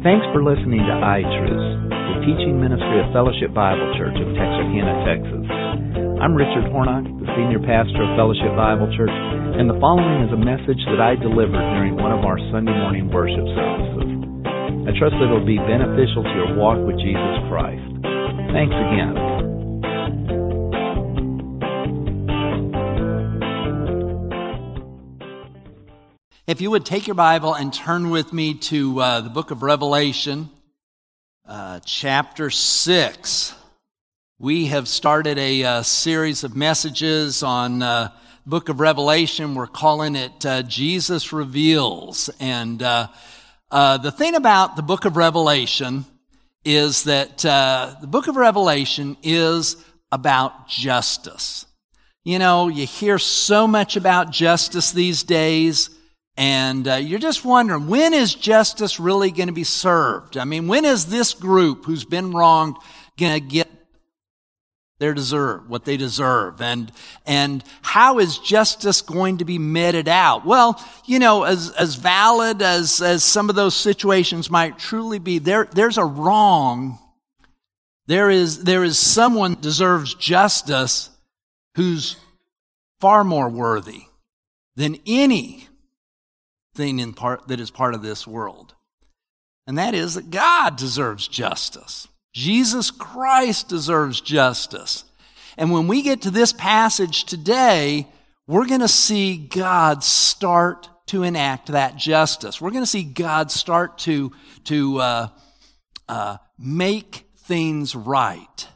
Thanks for listening to iTruths, the teaching ministry of Fellowship Bible Church of Texarkana, Texas. I'm Richard Hornock, the senior pastor of Fellowship Bible Church, and the following is a message that I delivered during one of our Sunday morning worship services. I trust that it will be beneficial to your walk with Jesus Christ. Thanks again. If you would take your Bible and turn with me to uh, the book of Revelation, uh, chapter 6. We have started a uh, series of messages on uh, the book of Revelation. We're calling it uh, Jesus Reveals. And uh, the thing about the book of Revelation is that the book of Revelation is about justice. You know, you hear so much about justice these days. And uh, you're just wondering, when is justice really going to be served? I mean, when is this group who's been wronged going to get their deserve, what they deserve? And, and how is justice going to be meted out? Well, you know, as, as valid as, as some of those situations might truly be, there, there's a wrong. There is, there is someone deserves justice who's far more worthy than any thing in part that is part of this world. And that is that God deserves justice. Jesus Christ deserves justice. And when we get to this passage today, we're going to see God start to enact that justice. We're going to see God start to, to uh, uh, make things right.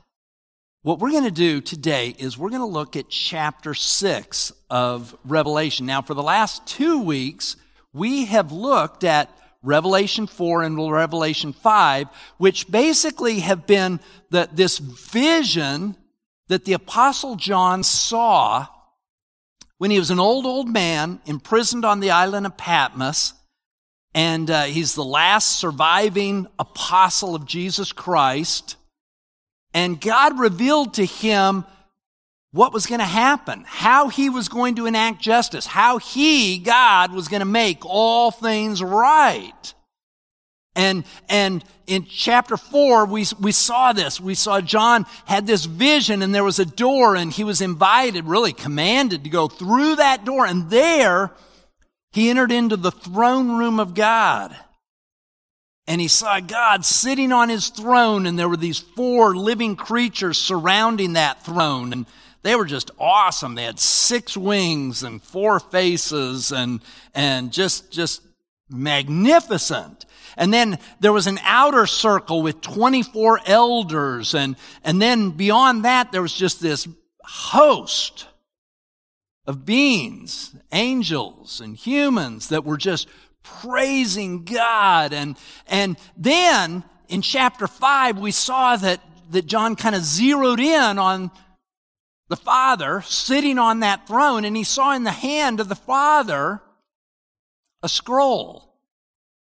What we're going to do today is we're going to look at chapter 6 of Revelation. Now, for the last two weeks, we have looked at Revelation 4 and Revelation 5, which basically have been this vision that the apostle John saw when he was an old, old man imprisoned on the island of Patmos. And uh, he's the last surviving apostle of Jesus Christ. And God revealed to him what was going to happen, how he was going to enact justice, how he, God, was going to make all things right. And, and in chapter four, we, we saw this. We saw John had this vision and there was a door and he was invited, really commanded to go through that door. And there he entered into the throne room of God. And he saw God sitting on his throne and there were these four living creatures surrounding that throne. And they were just awesome. They had six wings and four faces and, and just, just magnificent. And then there was an outer circle with 24 elders. And, and then beyond that, there was just this host of beings, angels and humans that were just praising God. And, and then in chapter five, we saw that, that John kind of zeroed in on the Father sitting on that throne, and he saw in the hand of the Father a scroll.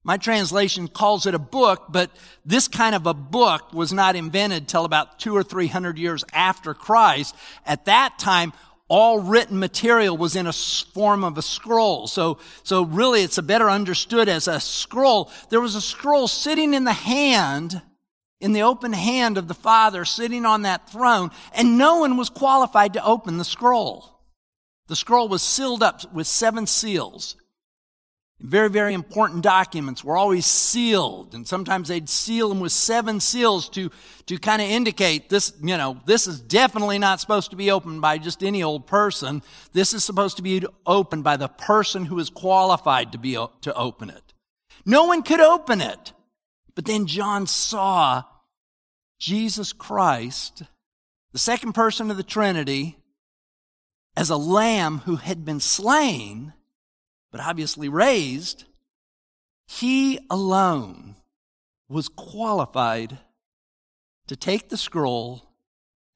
My translation calls it a book, but this kind of a book was not invented till about two or three hundred years after Christ. At that time, all written material was in a form of a scroll. So, so really it's a better understood as a scroll. There was a scroll sitting in the hand in the open hand of the Father sitting on that throne, and no one was qualified to open the scroll. The scroll was sealed up with seven seals. Very, very important documents were always sealed, and sometimes they'd seal them with seven seals to, to kind of indicate this, you know, this is definitely not supposed to be opened by just any old person. This is supposed to be opened by the person who is qualified to be, to open it. No one could open it. But then John saw Jesus Christ, the second person of the Trinity, as a lamb who had been slain, but obviously raised. He alone was qualified to take the scroll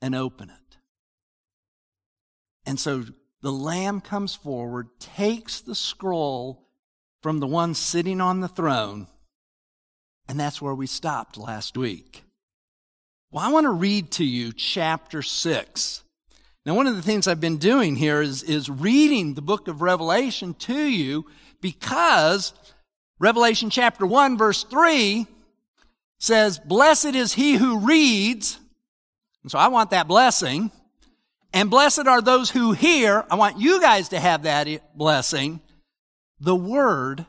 and open it. And so the Lamb comes forward, takes the scroll from the one sitting on the throne, and that's where we stopped last week. Well, I want to read to you chapter 6. Now, one of the things I've been doing here is, is reading the book of Revelation to you because Revelation chapter 1, verse 3 says, Blessed is he who reads. And so I want that blessing. And blessed are those who hear. I want you guys to have that blessing. The word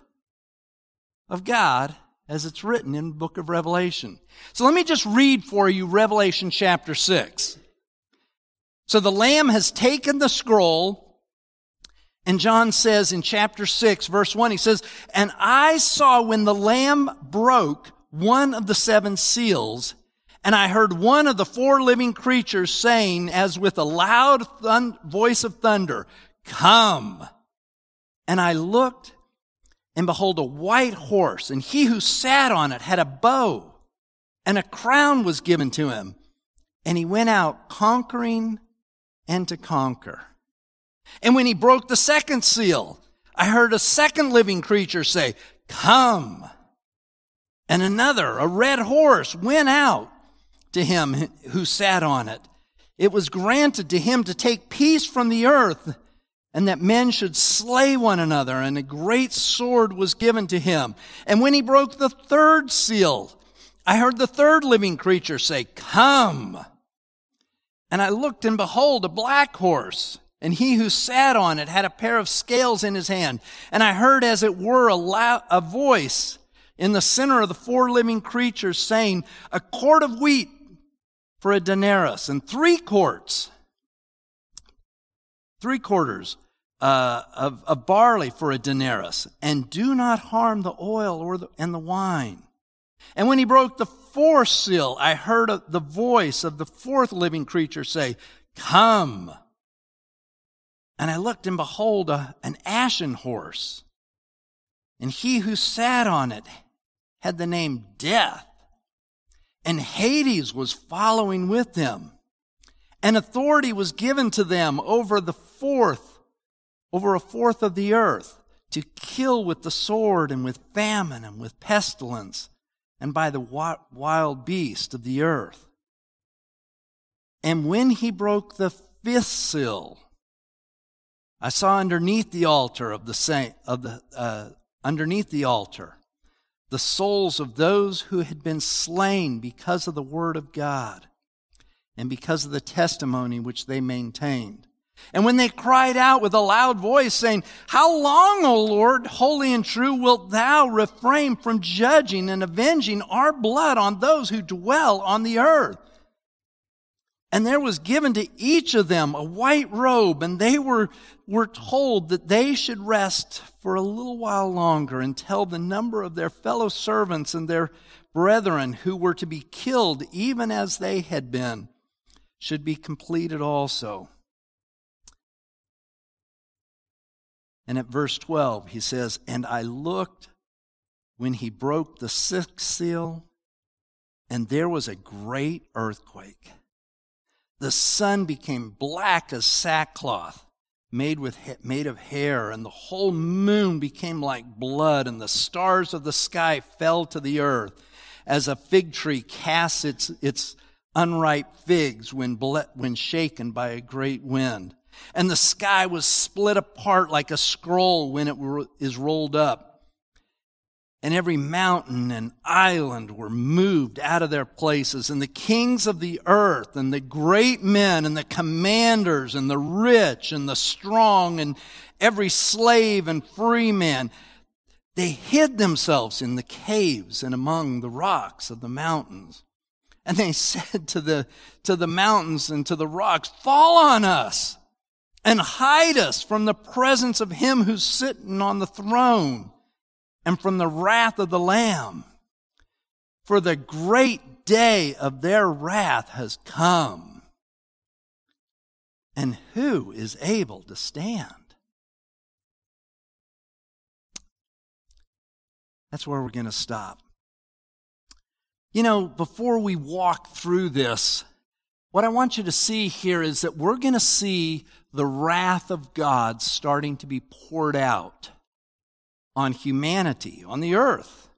of God as it's written in the book of Revelation. So let me just read for you Revelation chapter 6. So the Lamb has taken the scroll, and John says in chapter 6, verse 1, he says, And I saw when the Lamb broke one of the seven seals, and I heard one of the four living creatures saying, as with a loud voice of thunder, Come! And I looked, and behold, a white horse, and he who sat on it had a bow, and a crown was given to him. And he went out conquering and to conquer. And when he broke the second seal, I heard a second living creature say, Come. And another, a red horse, went out to him who sat on it. It was granted to him to take peace from the earth and that men should slay one another, and a great sword was given to him. And when he broke the third seal, I heard the third living creature say, Come. And I looked, and behold, a black horse, and he who sat on it had a pair of scales in his hand. And I heard, as it were, a, loud, a voice in the center of the four living creatures saying, A quart of wheat for a denarius, and three quarts, three quarters uh, of, of, barley for a denarius, and do not harm the oil or the, and the wine. And when he broke the fourth seal, I heard a, the voice of the fourth living creature say, Come. And I looked, and behold, a, an ashen horse. And he who sat on it had the name Death, and Hades was following with them. And authority was given to them over the fourth, over a fourth of the earth, to kill with the sword and with famine and with pestilence and by the wild beast of the earth. And when he broke the fifth seal, I saw underneath the altar of the saint, of the, uh, underneath the altar, the souls of those who had been slain because of the word of God and because of the testimony which they maintained. And when they cried out with a loud voice, saying, How long, O Lord, holy and true, wilt thou refrain from judging and avenging our blood on those who dwell on the earth? And there was given to each of them a white robe, and they were, were told that they should rest for a little while longer until the number of their fellow servants and their brethren who were to be killed, even as they had been, should be completed also. And at verse 12, he says, And I looked when he broke the sixth seal, and there was a great earthquake. The sun became black as sackcloth made with made of hair and the whole moon became like blood and the stars of the sky fell to the earth as a fig tree casts its its unripe figs when when shaken by a great wind and the sky was split apart like a scroll when it is rolled up and every mountain and island were moved out of their places, and the kings of the earth, and the great men, and the commanders, and the rich, and the strong, and every slave and free man, they hid themselves in the caves and among the rocks of the mountains. And they said to the, to the mountains and to the rocks, Fall on us and hide us from the presence of him who's sitting on the throne and from the wrath of the Lamb. For the great day of their wrath has come. And who is able to stand? That's where we're going to stop. You know, before we walk through this, what I want you to see here is that we're going to see the wrath of God starting to be poured out on humanity, on the earth.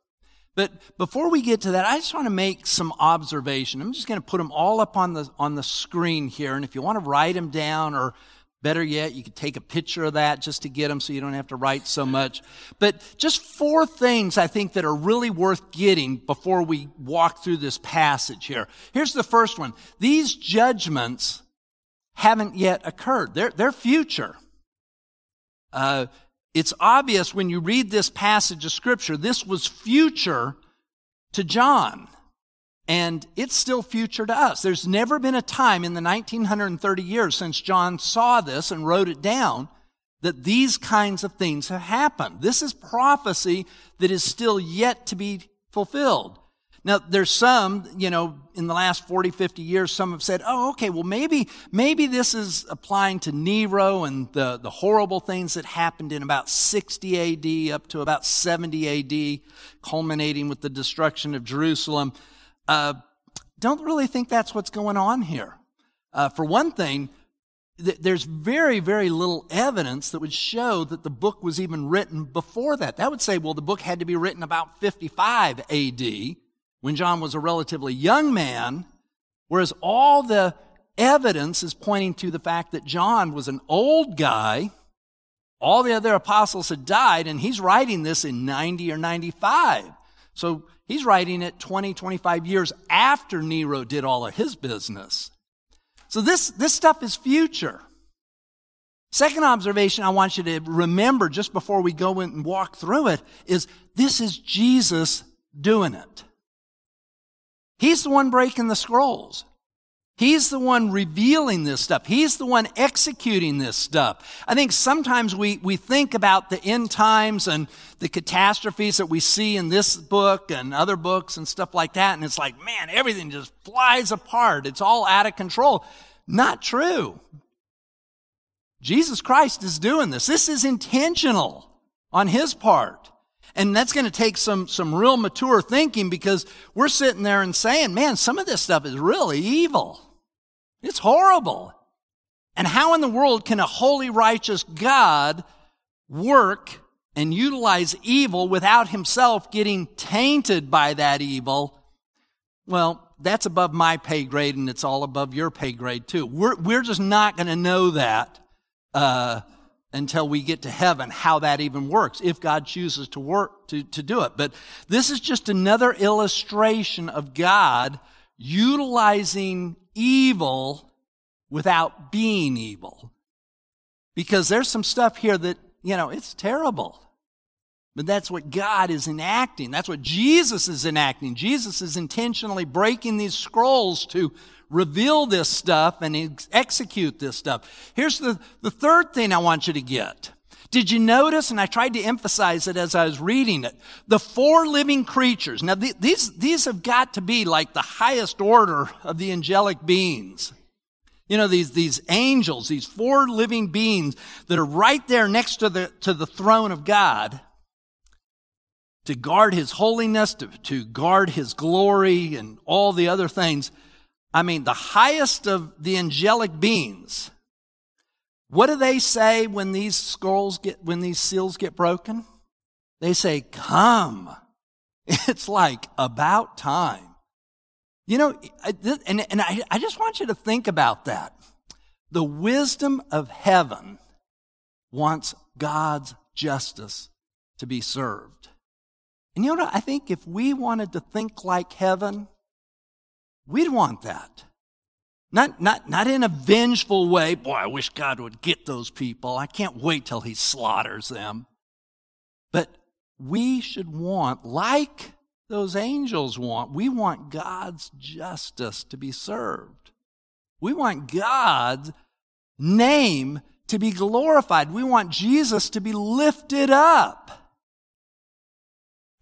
But before we get to that, I just want to make some observation. I'm just going to put them all up on the, on the screen here. And if you want to write them down or Better yet, you could take a picture of that just to get them so you don't have to write so much. But just four things I think that are really worth getting before we walk through this passage here. Here's the first one. These judgments haven't yet occurred. They're, they're future. Uh, it's obvious when you read this passage of scripture, this was future to John. And it's still future to us. There's never been a time in the 1930 years since John saw this and wrote it down that these kinds of things have happened. This is prophecy that is still yet to be fulfilled. Now, there's some, you know, in the last 40, 50 years, some have said, oh, okay, well, maybe, maybe this is applying to Nero and the, the horrible things that happened in about 60 AD up to about 70 AD, culminating with the destruction of Jerusalem. Uh, don't really think that's what's going on here. Uh, for one thing, th- there's very, very little evidence that would show that the book was even written before that. That would say, well, the book had to be written about 55 AD when John was a relatively young man, whereas all the evidence is pointing to the fact that John was an old guy. All the other apostles had died, and he's writing this in 90 or 95. So He's writing it 20, 25 years after Nero did all of his business. So this, this stuff is future. Second observation I want you to remember just before we go in and walk through it is this is Jesus doing it. He's the one breaking the scrolls. He's the one revealing this stuff. He's the one executing this stuff. I think sometimes we, we think about the end times and the catastrophes that we see in this book and other books and stuff like that. And it's like, man, everything just flies apart. It's all out of control. Not true. Jesus Christ is doing this. This is intentional on his part. And that's going to take some, some real mature thinking because we're sitting there and saying, man, some of this stuff is really evil. It's horrible. And how in the world can a holy, righteous God work and utilize evil without himself getting tainted by that evil? Well, that's above my pay grade and it's all above your pay grade too. We're, we're just not going to know that, uh, until we get to heaven how that even works if god chooses to work to, to do it. But this is just another illustration of god utilizing evil without being evil. Because there's some stuff here that you know it's terrible but that's what God is enacting. That's what Jesus is enacting. Jesus is intentionally breaking these scrolls to reveal this stuff and ex- execute this stuff. Here's the, the third thing I want you to get. Did you notice, and I tried to emphasize it as I was reading it, the four living creatures. Now, th- these, these have got to be like the highest order of the angelic beings. You know, these, these angels, these four living beings that are right there next to the, to the throne of God to guard his holiness, to, to guard his glory and all the other things. I mean, the highest of the angelic beings. What do they say when these scrolls get, when these seals get broken? They say, come. It's like about time. You know, and, and I, I just want you to think about that. The wisdom of heaven wants God's justice to be served. And you know what? I think if we wanted to think like heaven, we'd want that. Not, not, not in a vengeful way. Boy, I wish God would get those people. I can't wait till he slaughters them. But we should want, like those angels want, we want God's justice to be served. We want God's name to be glorified. We want Jesus to be lifted up.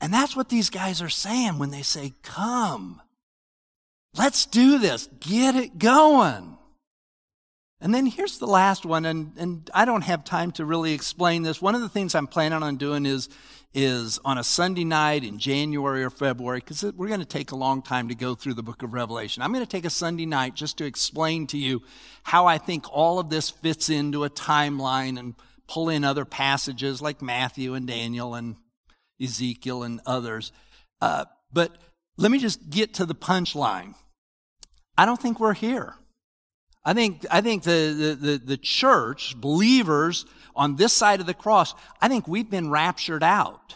And that's what these guys are saying when they say, come. Let's do this. Get it going. And then here's the last one, and, and I don't have time to really explain this. One of the things I'm planning on doing is, is on a Sunday night in January or February, because we're going to take a long time to go through the book of Revelation. I'm going to take a Sunday night just to explain to you how I think all of this fits into a timeline and pull in other passages like Matthew and Daniel and Ezekiel and others. Uh, but let me just get to the punchline. I don't think we're here. I think, I think the, the, the, the church, believers on this side of the cross, I think we've been raptured out.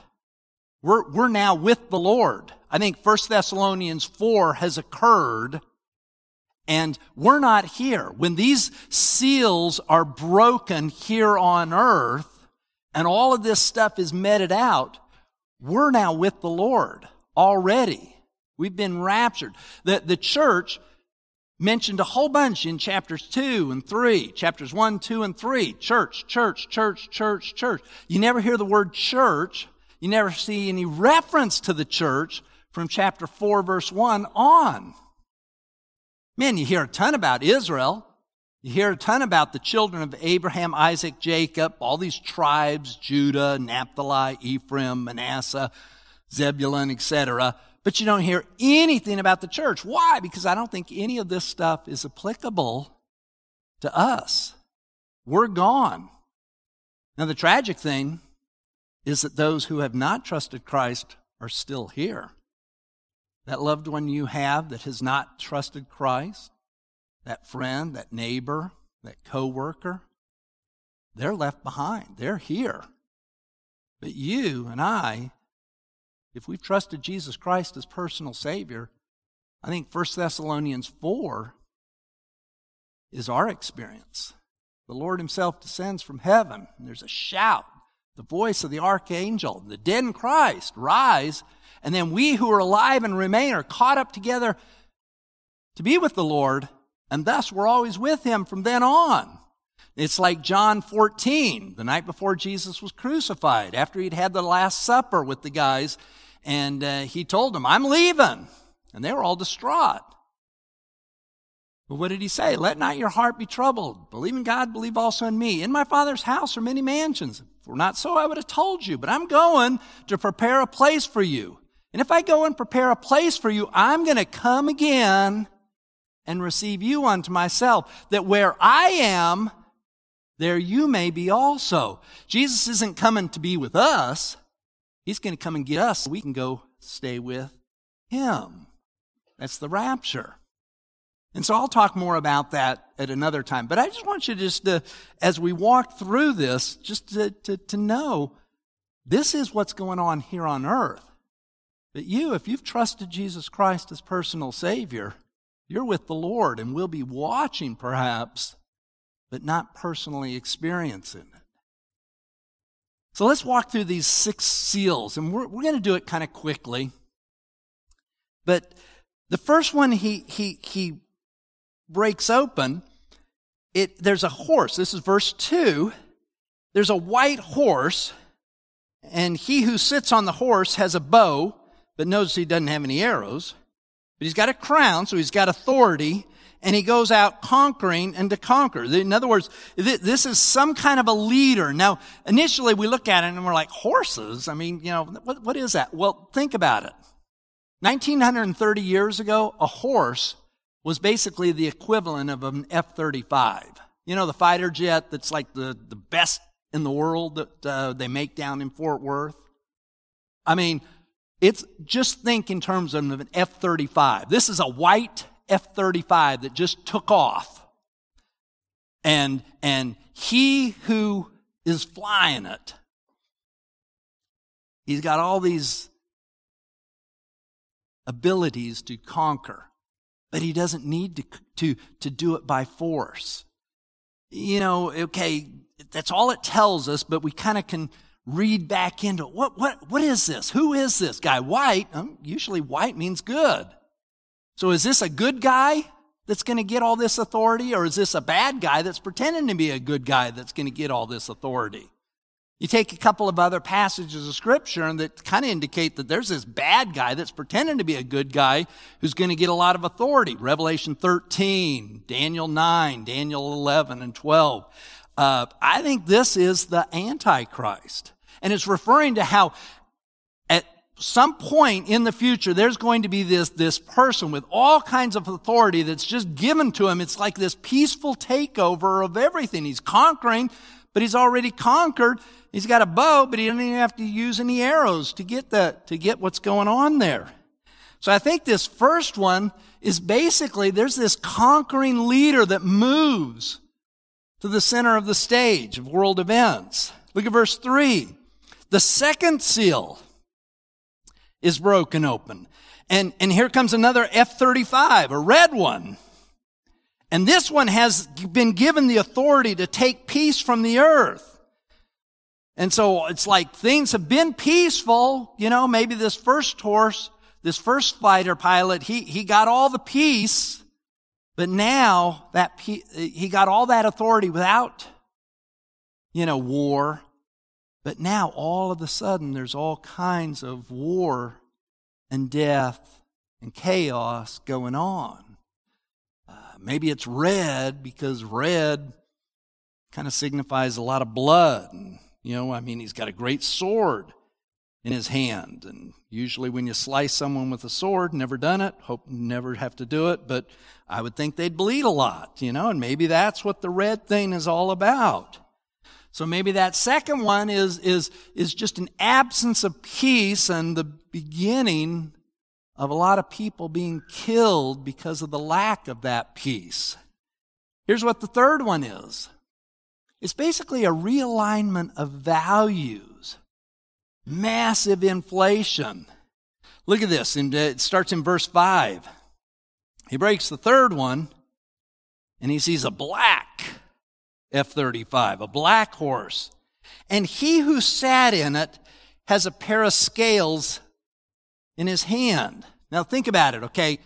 We're, we're now with the Lord. I think 1 Thessalonians 4 has occurred and we're not here. When these seals are broken here on earth and all of this stuff is meted out, we're now with the Lord already. We've been raptured. The, the church mentioned a whole bunch in chapters 2 and 3, chapters 1, 2, and 3. Church, church, church, church, church. You never hear the word church. You never see any reference to the church from chapter 4, verse 1 on. Man, you hear a ton about Israel. You hear a ton about the children of Abraham, Isaac, Jacob, all these tribes, Judah, Naphtali, Ephraim, Manasseh, Zebulun, etc. But you don't hear anything about the church. Why? Because I don't think any of this stuff is applicable to us. We're gone. Now, the tragic thing is that those who have not trusted Christ are still here. That loved one you have that has not trusted Christ, that friend, that neighbor, that coworker, they're left behind. They're here. But you and I, if we've trusted Jesus Christ as personal Savior, I think 1 Thessalonians 4 is our experience. The Lord Himself descends from heaven, and there's a shout, the voice of the archangel, the dead in Christ rise and then we who are alive and remain are caught up together to be with the Lord, and thus we're always with him from then on. It's like John 14, the night before Jesus was crucified, after he'd had the Last Supper with the guys, and uh, he told them, I'm leaving. And they were all distraught. But what did he say? Let not your heart be troubled. Believe in God, believe also in me. In my Father's house are many mansions. If were not so, I would have told you. But I'm going to prepare a place for you. And if I go and prepare a place for you, I'm going to come again and receive you unto myself, that where I am, there you may be also. Jesus isn't coming to be with us. He's going to come and get us so we can go stay with him. That's the rapture. And so I'll talk more about that at another time. But I just want you just to, as we walk through this, just to, to, to know this is what's going on here on earth. But you, if you've trusted Jesus Christ as personal Savior, you're with the Lord and we'll be watching perhaps, but not personally experiencing it. So let's walk through these six seals, and we're, we're going to do it kind of quickly. But the first one he, he, he breaks open, it, there's a horse. This is verse 2. There's a white horse, and he who sits on the horse has a bow but notice he doesn't have any arrows. But he's got a crown, so he's got authority, and he goes out conquering and to conquer. In other words, this is some kind of a leader. Now, initially we look at it and we're like, horses? I mean, you know, what, what is that? Well, think about it. 1930 years ago, a horse was basically the equivalent of an F-35. You know, the fighter jet that's like the, the best in the world that uh, they make down in Fort Worth. I mean, it's just think in terms of an F 35. This is a white F 35 that just took off. And, and he who is flying it, he's got all these abilities to conquer, but he doesn't need to, to, to do it by force. You know, okay, that's all it tells us, but we kind of can read back into what, what, what is this? Who is this guy? White, um, usually white means good. So is this a good guy that's going to get all this authority or is this a bad guy that's pretending to be a good guy that's going to get all this authority? You take a couple of other passages of scripture and that kind of indicate that there's this bad guy that's pretending to be a good guy who's going to get a lot of authority. Revelation 13, Daniel 9, Daniel 11 and 12. Uh, I think this is the Antichrist. And it's referring to how at some point in the future, there's going to be this, this person with all kinds of authority that's just given to him. It's like this peaceful takeover of everything. He's conquering, but he's already conquered. He's got a bow, but he doesn't even have to use any arrows to get that, to get what's going on there. So I think this first one is basically there's this conquering leader that moves to the center of the stage of world events. Look at verse 3. The second seal is broken open. And, and here comes another F 35, a red one. And this one has been given the authority to take peace from the earth. And so it's like things have been peaceful. You know, maybe this first horse, this first fighter pilot, he, he got all the peace, but now that he got all that authority without, you know, war. But now all of a sudden there's all kinds of war and death and chaos going on. Uh, maybe it's red because red kind of signifies a lot of blood and you know, I mean, he's got a great sword in his hand. And usually when you slice someone with a sword, never done it, hope never have to do it, but I would think they'd bleed a lot, you know, and maybe that's what the red thing is all about. So maybe that second one is, is, is just an absence of peace and the beginning of a lot of people being killed because of the lack of that peace. Here's what the third one is. It's basically a realignment of values. Massive inflation. Look at this. It starts in verse 5. He breaks the third one and he sees a black F 35, a black horse. And he who sat in it has a pair of scales in his hand. Now think about it, okay?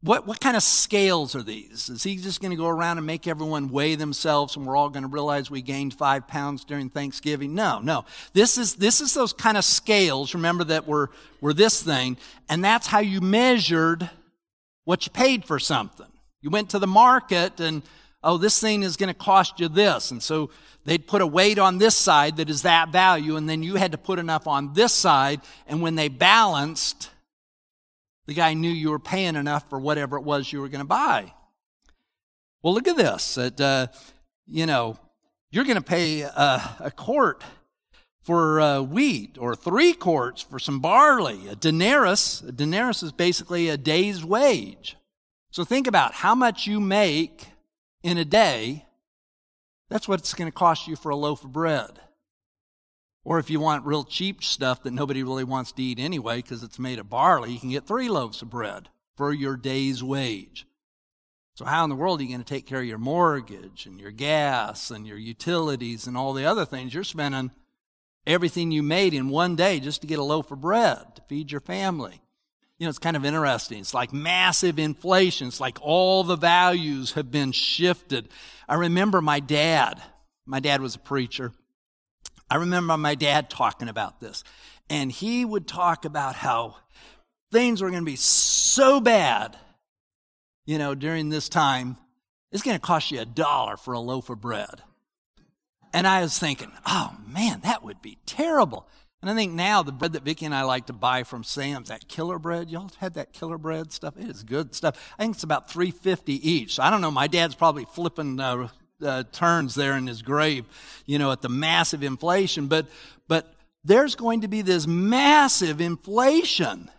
What, what kind of scales are these? Is he just going to go around and make everyone weigh themselves and we're all going to realize we gained five pounds during Thanksgiving? No, no. This is, this is those kind of scales, remember, that were, were this thing, and that's how you measured what you paid for something. You went to the market and, oh, this thing is going to cost you this. And so they'd put a weight on this side that is that value, and then you had to put enough on this side, and when they balanced, the guy knew you were paying enough for whatever it was you were going to buy. Well, look at this. It, uh, you know, you're going to pay a, a quart for uh, wheat or three quarts for some barley. A denarius, a denarius is basically a day's wage. So think about how much you make in a day. That's what it's going to cost you for a loaf of bread. Or if you want real cheap stuff that nobody really wants to eat anyway because it's made of barley, you can get three loaves of bread for your day's wage. So, how in the world are you going to take care of your mortgage and your gas and your utilities and all the other things? You're spending everything you made in one day just to get a loaf of bread to feed your family. You know, it's kind of interesting. It's like massive inflation. It's like all the values have been shifted. I remember my dad. My dad was a preacher. I remember my dad talking about this, and he would talk about how things were going to be so bad, you know, during this time, it's going to cost you a dollar for a loaf of bread. And I was thinking, oh man, that would be terrible. And I think now the bread that Vicki and I like to buy from Sam's, that killer bread, y'all had that killer bread stuff? It is good stuff. I think it's about three fifty each. So I don't know. My dad's probably flipping uh, uh, turns there in his grave, you know, at the massive inflation. But, but there's going to be this massive inflation.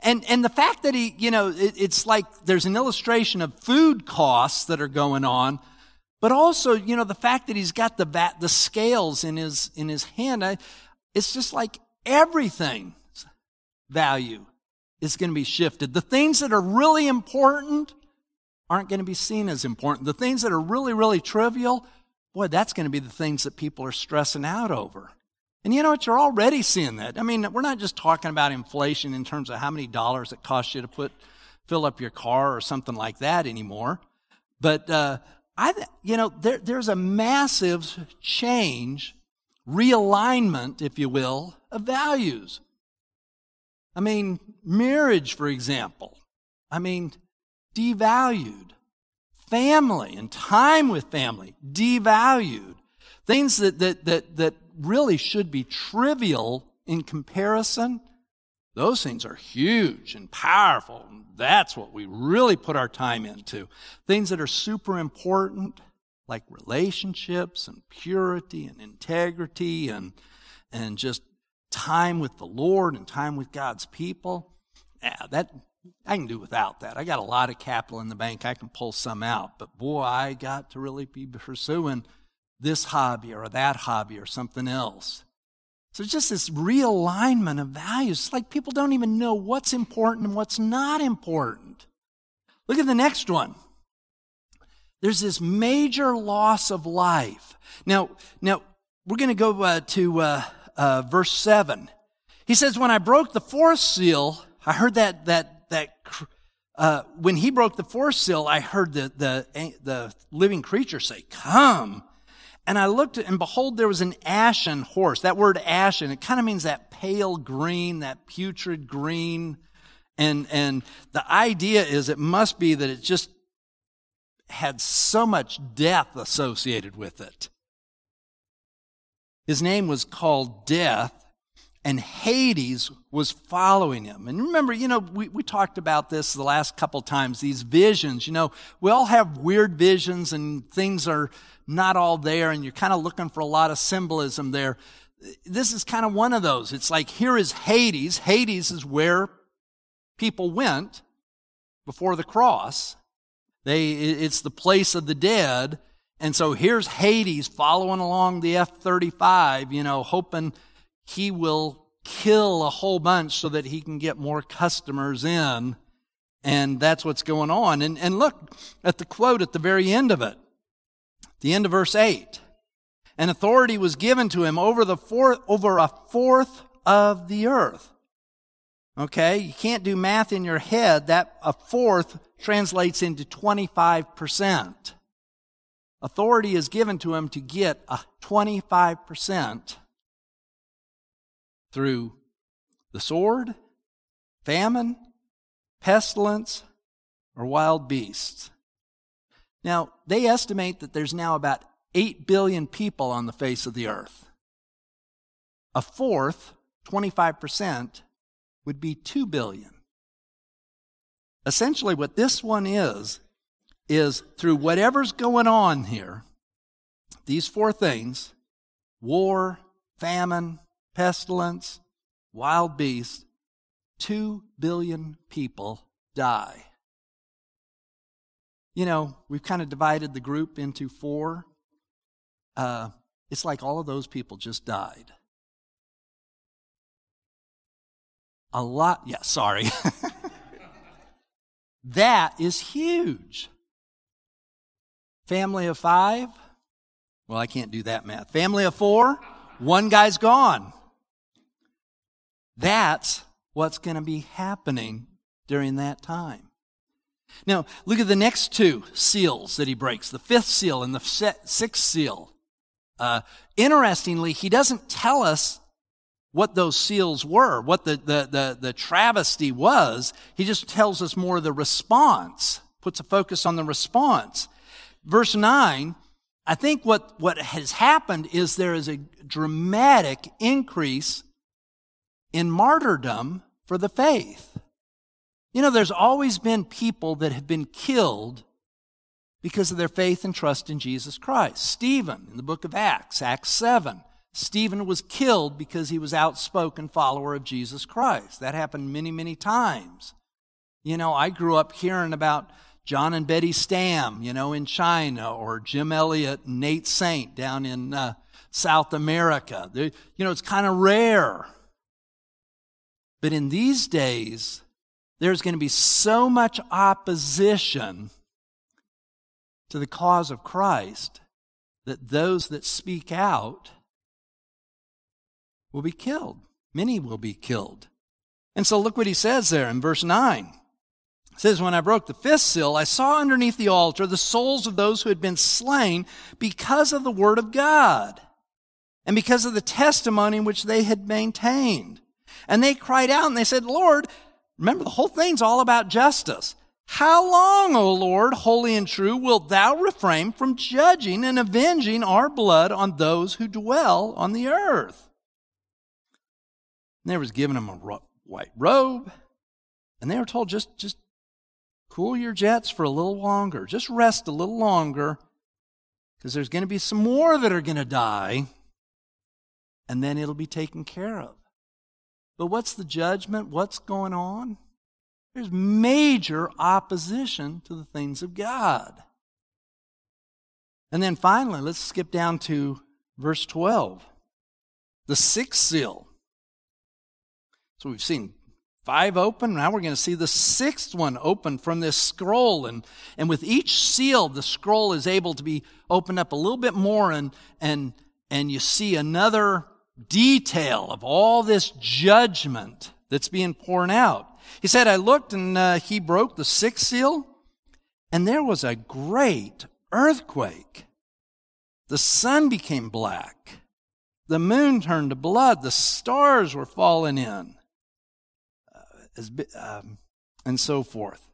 And, and the fact that he, you know, it, it's like there's an illustration of food costs that are going on, but also, you know, the fact that he's got the the scales in his, in his hand, I, it's just like everything's value is going to be shifted. The things that are really important, aren't going to be seen as important. The things that are really, really trivial, boy, that's going to be the things that people are stressing out over. And you know what? You're already seeing that. I mean, we're not just talking about inflation in terms of how many dollars it costs you to put fill up your car or something like that anymore. But uh, I, you know, there, there's a massive change, realignment, if you will, of values. I mean, marriage, for example. I mean, devalued. Family and time with family, devalued. Things that, that, that, that really should be trivial in comparison, those things are huge and powerful. That's what we really put our time into. Things that are super important, like relationships and purity and integrity and, and just time with the Lord and time with God's people. Yeah, that, I can do without that. I got a lot of capital in the bank. I can pull some out. But boy, I got to really be pursuing this hobby or that hobby or something else. So it's just this realignment of values. It's like people don't even know what's important and what's not important. Look at the next one. There's this major loss of life. Now, now we're going to go uh, to uh, uh, verse seven. He says, "When I broke the fourth seal, I heard that that that uh, when he broke the fourth seal, I heard the the the living creature say, "Come." And I looked, and behold, there was an ashen horse. That word ashen, it kind of means that pale green, that putrid green. And, and the idea is it must be that it just had so much death associated with it. His name was called Death, and Hades was following him. And remember, you know, we, we talked about this the last couple times, these visions. You know, we all have weird visions and things are not all there, and you're kind of looking for a lot of symbolism there. This is kind of one of those. It's like here is Hades. Hades is where people went before the cross. They, it's the place of the dead. And so here's Hades following along the F 35, you know, hoping he will kill a whole bunch so that he can get more customers in. And that's what's going on. And, and look at the quote at the very end of it, the end of verse 8. And authority was given to him over the fourth, over a fourth of the earth. Okay, you can't do math in your head. That a fourth translates into 25%. Authority is given to him to get a 25% through the sword, famine, pestilence, or wild beasts. Now, they estimate that there's now about 8 billion people on the face of the earth. A fourth, 25%, would be 2 billion. Essentially, what this one is, is through whatever's going on here, these four things war, famine, pestilence, wild beasts 2 billion people die. You know, we've kind of divided the group into four. Uh, it's like all of those people just died. A lot, yeah, sorry. that is huge. Family of five? Well, I can't do that math. Family of four? One guy's gone. That's what's going to be happening during that time. Now, look at the next two seals that he breaks the fifth seal and the sixth seal. Uh, interestingly, he doesn't tell us what those seals were, what the, the, the, the travesty was. He just tells us more of the response, puts a focus on the response. Verse 9, I think what, what has happened is there is a dramatic increase in martyrdom for the faith. You know, there's always been people that have been killed because of their faith and trust in Jesus Christ. Stephen in the book of Acts, Acts 7. Stephen was killed because he was outspoken follower of Jesus Christ. That happened many, many times. You know, I grew up hearing about John and Betty Stam, you know, in China, or Jim Elliot and Nate Saint down in uh, South America. They're, you know, it's kind of rare. But in these days, there's going to be so much opposition to the cause of Christ that those that speak out will be killed. Many will be killed. And so look what he says there in verse 9. It says, When I broke the fifth seal, I saw underneath the altar the souls of those who had been slain because of the word of God and because of the testimony which they had maintained. And they cried out and they said, Lord, remember the whole thing's all about justice. How long, O Lord, holy and true, wilt thou refrain from judging and avenging our blood on those who dwell on the earth? And they was giving them a ro- white robe, and they were told just just cool your jets for a little longer, just rest a little longer, because there's going to be some more that are going to die, and then it'll be taken care of. But what's the judgment? What's going on? There's major opposition to the things of God. And then finally, let's skip down to verse 12. The sixth seal. So we've seen five open. Now we're going to see the sixth one open from this scroll. And, and with each seal, the scroll is able to be opened up a little bit more and, and, and you see another detail of all this judgment that's being poured out. He said, I looked and uh, he broke the sixth seal and there was a great earthquake. The sun became black. The moon turned to blood. The stars were falling in. As, um, and so forth.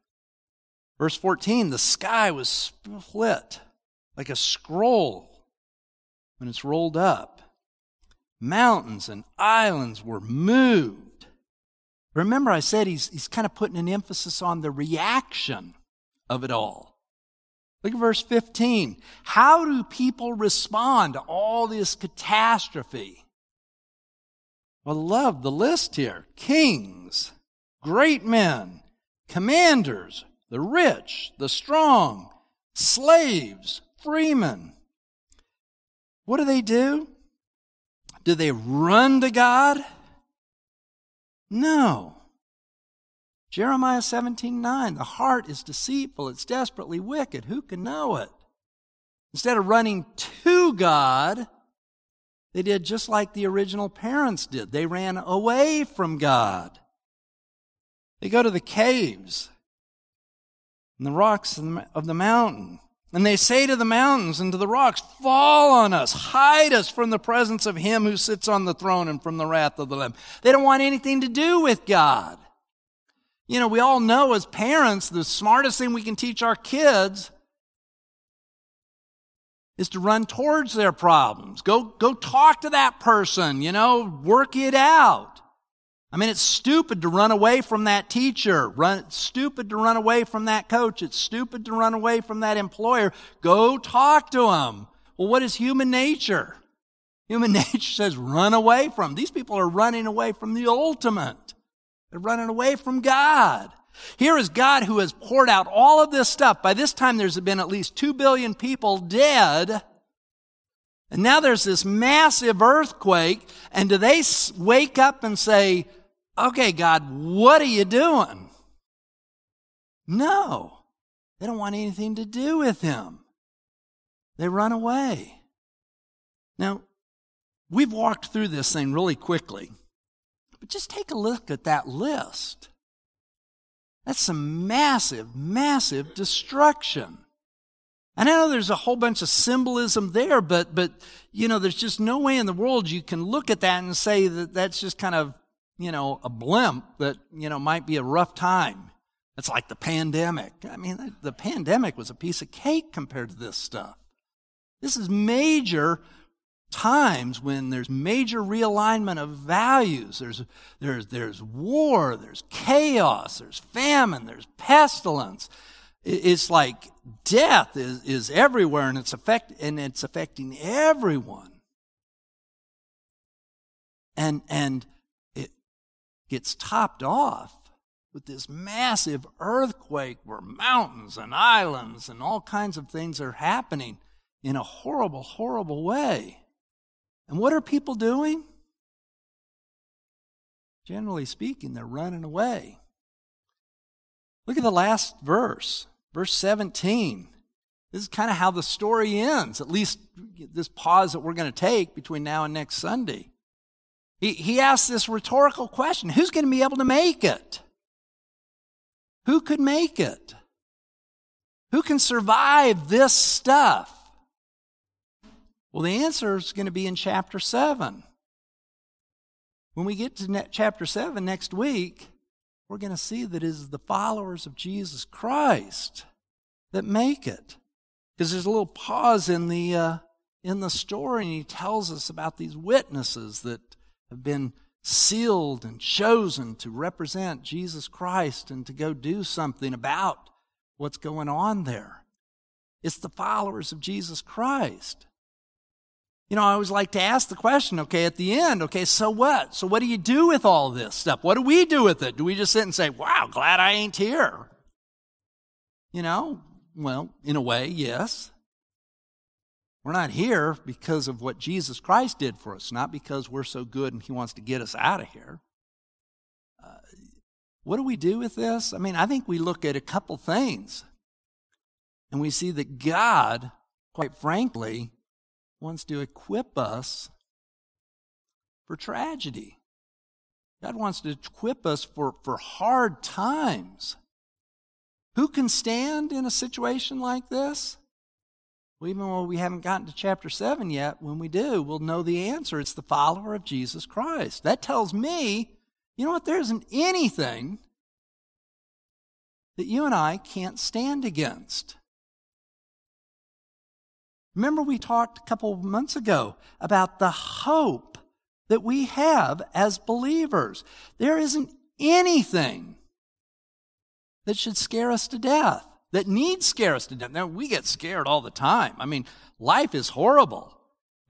Verse 14 the sky was split like a scroll when it's rolled up. Mountains and islands were moved. Remember, I said he's, he's kind of putting an emphasis on the reaction of it all. Look at verse 15. How do people respond to all this catastrophe? Well, love the list here. Kings, great men, commanders, the rich, the strong, slaves, freemen. What do they do? Do they run to God? No. Jeremiah 17, 9, the heart is deceitful, it's desperately wicked. Who can know it? Instead of running to God, they did just like the original parents did. They ran away from God. They go to the caves and the rocks of the mountain. And they say to the mountains and to the rocks, Fall on us, hide us from the presence of him who sits on the throne and from the wrath of the Lamb. They don't want anything to do with God. You know, we all know as parents, the smartest thing we can teach our kids is to run towards their problems. Go, go talk to that person, you know, work it out. I mean, it's stupid to run away from that teacher. Run, it's stupid to run away from that coach. It's stupid to run away from that employer. Go talk to them. Well, what is human nature? Human nature says run away from. These people are running away from the ultimate. They're running away from God. Here is God who has poured out all of this stuff. By this time, there's been at least 2 billion people dead. And now there's this massive earthquake. And do they wake up and say, okay, God, what are you doing? No. They don't want anything to do with him. They run away. Now, we've walked through this thing really quickly. But just take a look at that list. That's some massive, massive destruction. And I know there's a whole bunch of symbolism there, but, but, you know, there's just no way in the world you can look at that and say that that's just kind of, you know, a blimp that, you know, might be a rough time. It's like the pandemic. I mean, the pandemic was a piece of cake compared to this stuff. This is major times when there's major realignment of values. There's, there's, there's war, there's chaos, there's famine, there's pestilence. It's like death is, is everywhere and it's, affect, and it's affecting everyone. And, and gets topped off with this massive earthquake where mountains and islands and all kinds of things are happening in a horrible, horrible way. And what are people doing? Generally speaking, they're running away. Look at the last verse, verse 17. This is kind of how the story ends, at least this pause that we're going to take between now and next Sunday. He, he asks this rhetorical question Who's going to be able to make it? Who could make it? Who can survive this stuff? Well, the answer is going to be in chapter 7. When we get to chapter 7 next week, we're going to see that it is the followers of Jesus Christ that make it. Because there's a little pause in the, uh, in the story, and he tells us about these witnesses that have been sealed and chosen to represent Jesus Christ and to go do something about what's going on there. It's the followers of Jesus Christ. You know, I always like to ask the question, okay, at the end, okay, so what? So what do you do with all this stuff? What do we do with it? Do we just sit and say, wow, glad I ain't here? You know, well, in a way, yes. We're not here because of what Jesus Christ did for us, not because we're so good and He wants to get us out of here. Uh, what do we do with this? I mean, I think we look at a couple things and we see that God, quite frankly, wants to equip us for tragedy. God wants to equip us for, for hard times. Who can stand in a situation like this? Well, even though we haven't gotten to chapter 7 yet, when we do, we'll know the answer. It's the follower of Jesus Christ. That tells me, you know what, there isn't anything that you and I can't stand against. Remember, we talked a couple of months ago about the hope that we have as believers. There isn't anything that should scare us to death that us to death. Now, we get scared all the time. I mean, life is horrible.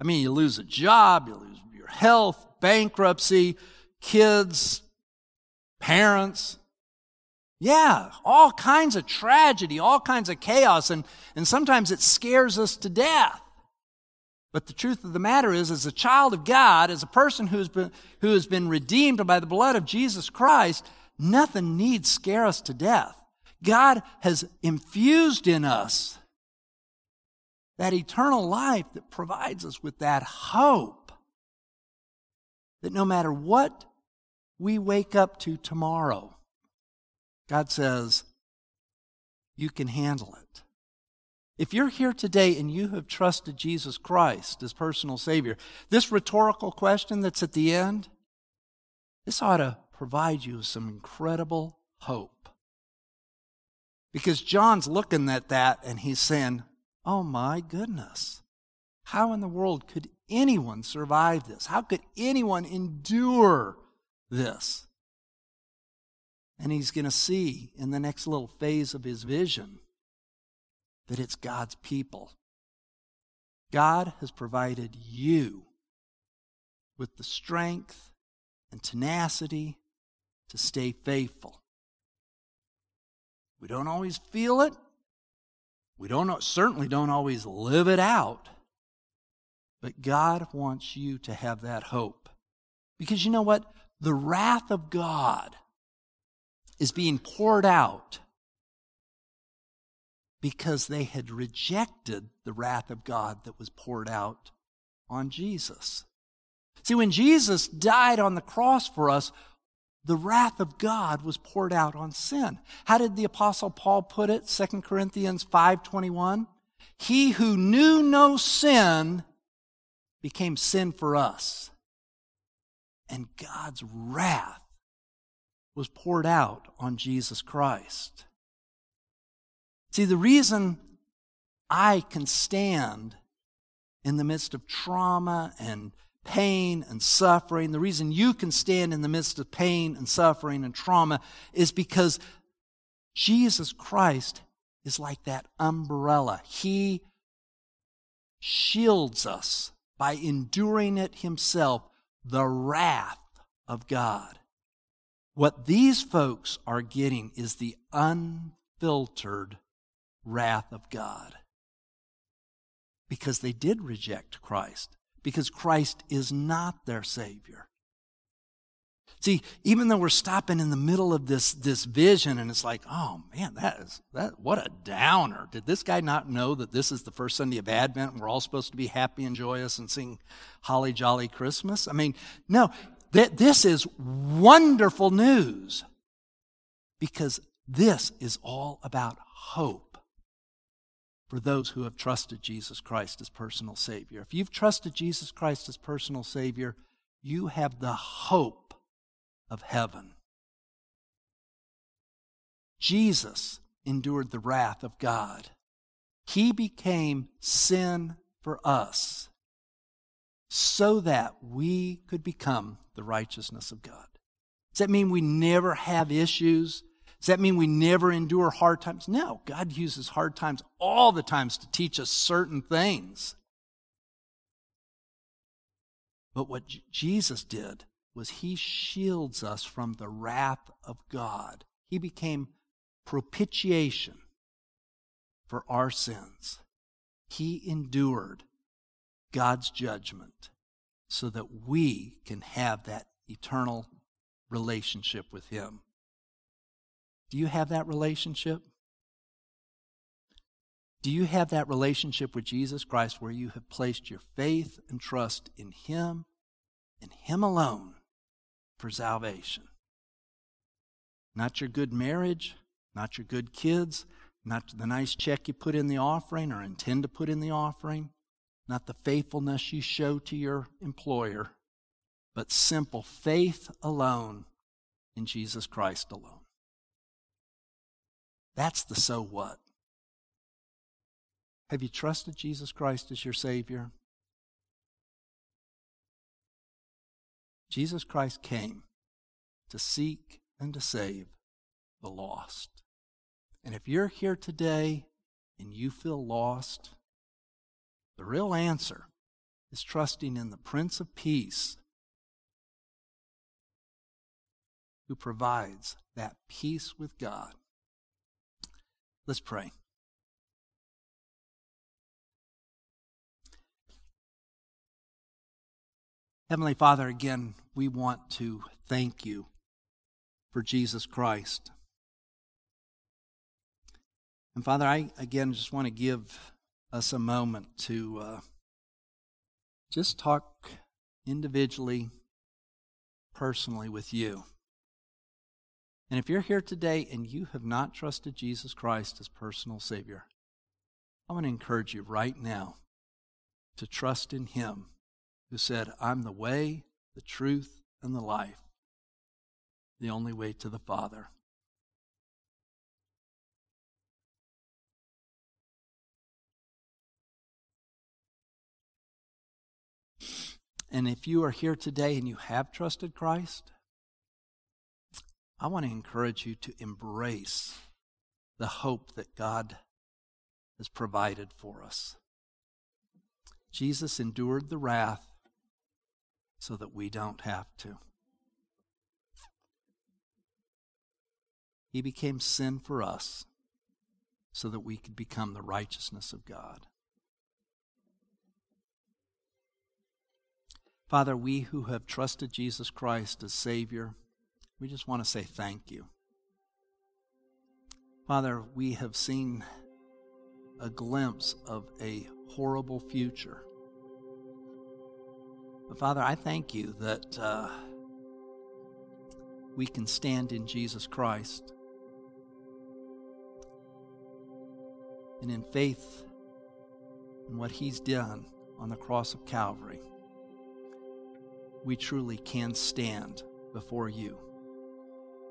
I mean, you lose a job, you lose your health, bankruptcy, kids, parents. Yeah, all kinds of tragedy, all kinds of chaos, and, and sometimes it scares us to death. But the truth of the matter is, as a child of God, as a person who's been, who has been redeemed by the blood of Jesus Christ, nothing needs scare us to death. God has infused in us that eternal life that provides us with that hope that no matter what we wake up to tomorrow, God says, you can handle it. If you're here today and you have trusted Jesus Christ as personal Savior, this rhetorical question that's at the end, this ought to provide you with some incredible hope. Because John's looking at that and he's saying, Oh my goodness. How in the world could anyone survive this? How could anyone endure this? And he's going to see in the next little phase of his vision that it's God's people. God has provided you with the strength and tenacity to stay faithful. We don't always feel it. We don't certainly don't always live it out. But God wants you to have that hope. Because you know what? The wrath of God is being poured out because they had rejected the wrath of God that was poured out on Jesus. See, when Jesus died on the cross for us, the wrath of God was poured out on sin. How did the apostle Paul put it? 2 Corinthians 5:21. He who knew no sin became sin for us. And God's wrath was poured out on Jesus Christ. See, the reason I can stand in the midst of trauma and pain and suffering, the reason you can stand in the midst of pain and suffering and trauma is because Jesus Christ is like that umbrella. He shields us by enduring it himself, the wrath of God. What these folks are getting is the unfiltered wrath of God because they did reject Christ because Christ is not their Savior. See, even though we're stopping in the middle of this, this vision and it's like, oh man, that is, that, what a downer. Did this guy not know that this is the first Sunday of Advent and we're all supposed to be happy and joyous and sing Holly Jolly Christmas? I mean, no, th- this is wonderful news because this is all about hope for those who have trusted Jesus Christ as personal Savior. If you've trusted Jesus Christ as personal Savior, you have the hope of heaven. Jesus endured the wrath of God. He became sin for us so that we could become the righteousness of God. Does that mean we never have issues? Does that mean we never endure hard times? No, God uses hard times all the times to teach us certain things. But what Jesus did was he shields us from the wrath of God. He became propitiation for our sins. He endured God's judgment so that we can have that eternal relationship with Him. Do you have that relationship? Do you have that relationship with Jesus Christ where you have placed your faith and trust in Him and Him alone for salvation? Not your good marriage, not your good kids, not the nice check you put in the offering or intend to put in the offering, not the faithfulness you show to your employer, but simple faith alone in Jesus Christ alone. That's the so what. Have you trusted Jesus Christ as your Savior? Jesus Christ came to seek and to save the lost. And if you're here today and you feel lost, the real answer is trusting in the Prince of Peace who provides that peace with God. Let's pray. Heavenly Father, again, we want to thank you for Jesus Christ. And Father, I again just want to give us a moment to uh, just talk individually, personally with you. And if you're here today and you have not trusted Jesus Christ as personal Savior, I want to encourage you right now to trust in Him who said, I'm the way, the truth, and the life, the only way to the Father. And if you are here today and you have trusted Christ, I want to encourage you to embrace the hope that God has provided for us. Jesus endured the wrath so that we don't have to. He became sin for us so that we could become the righteousness of God. Father, we who have trusted Jesus Christ as Savior, we just want to say thank you. Father, we have seen a glimpse of a horrible future. But Father, I thank you that uh, we can stand in Jesus Christ and in faith in what He's done on the cross of Calvary we truly can stand before you,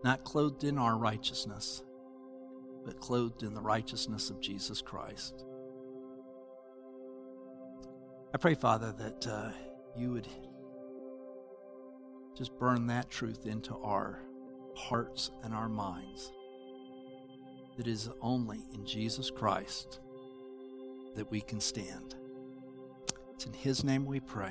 not clothed in our righteousness, but clothed in the righteousness of Jesus Christ. I pray, Father, that uh, you would just burn that truth into our hearts and our minds. That it is only in Jesus Christ that we can stand. It's in His name we pray.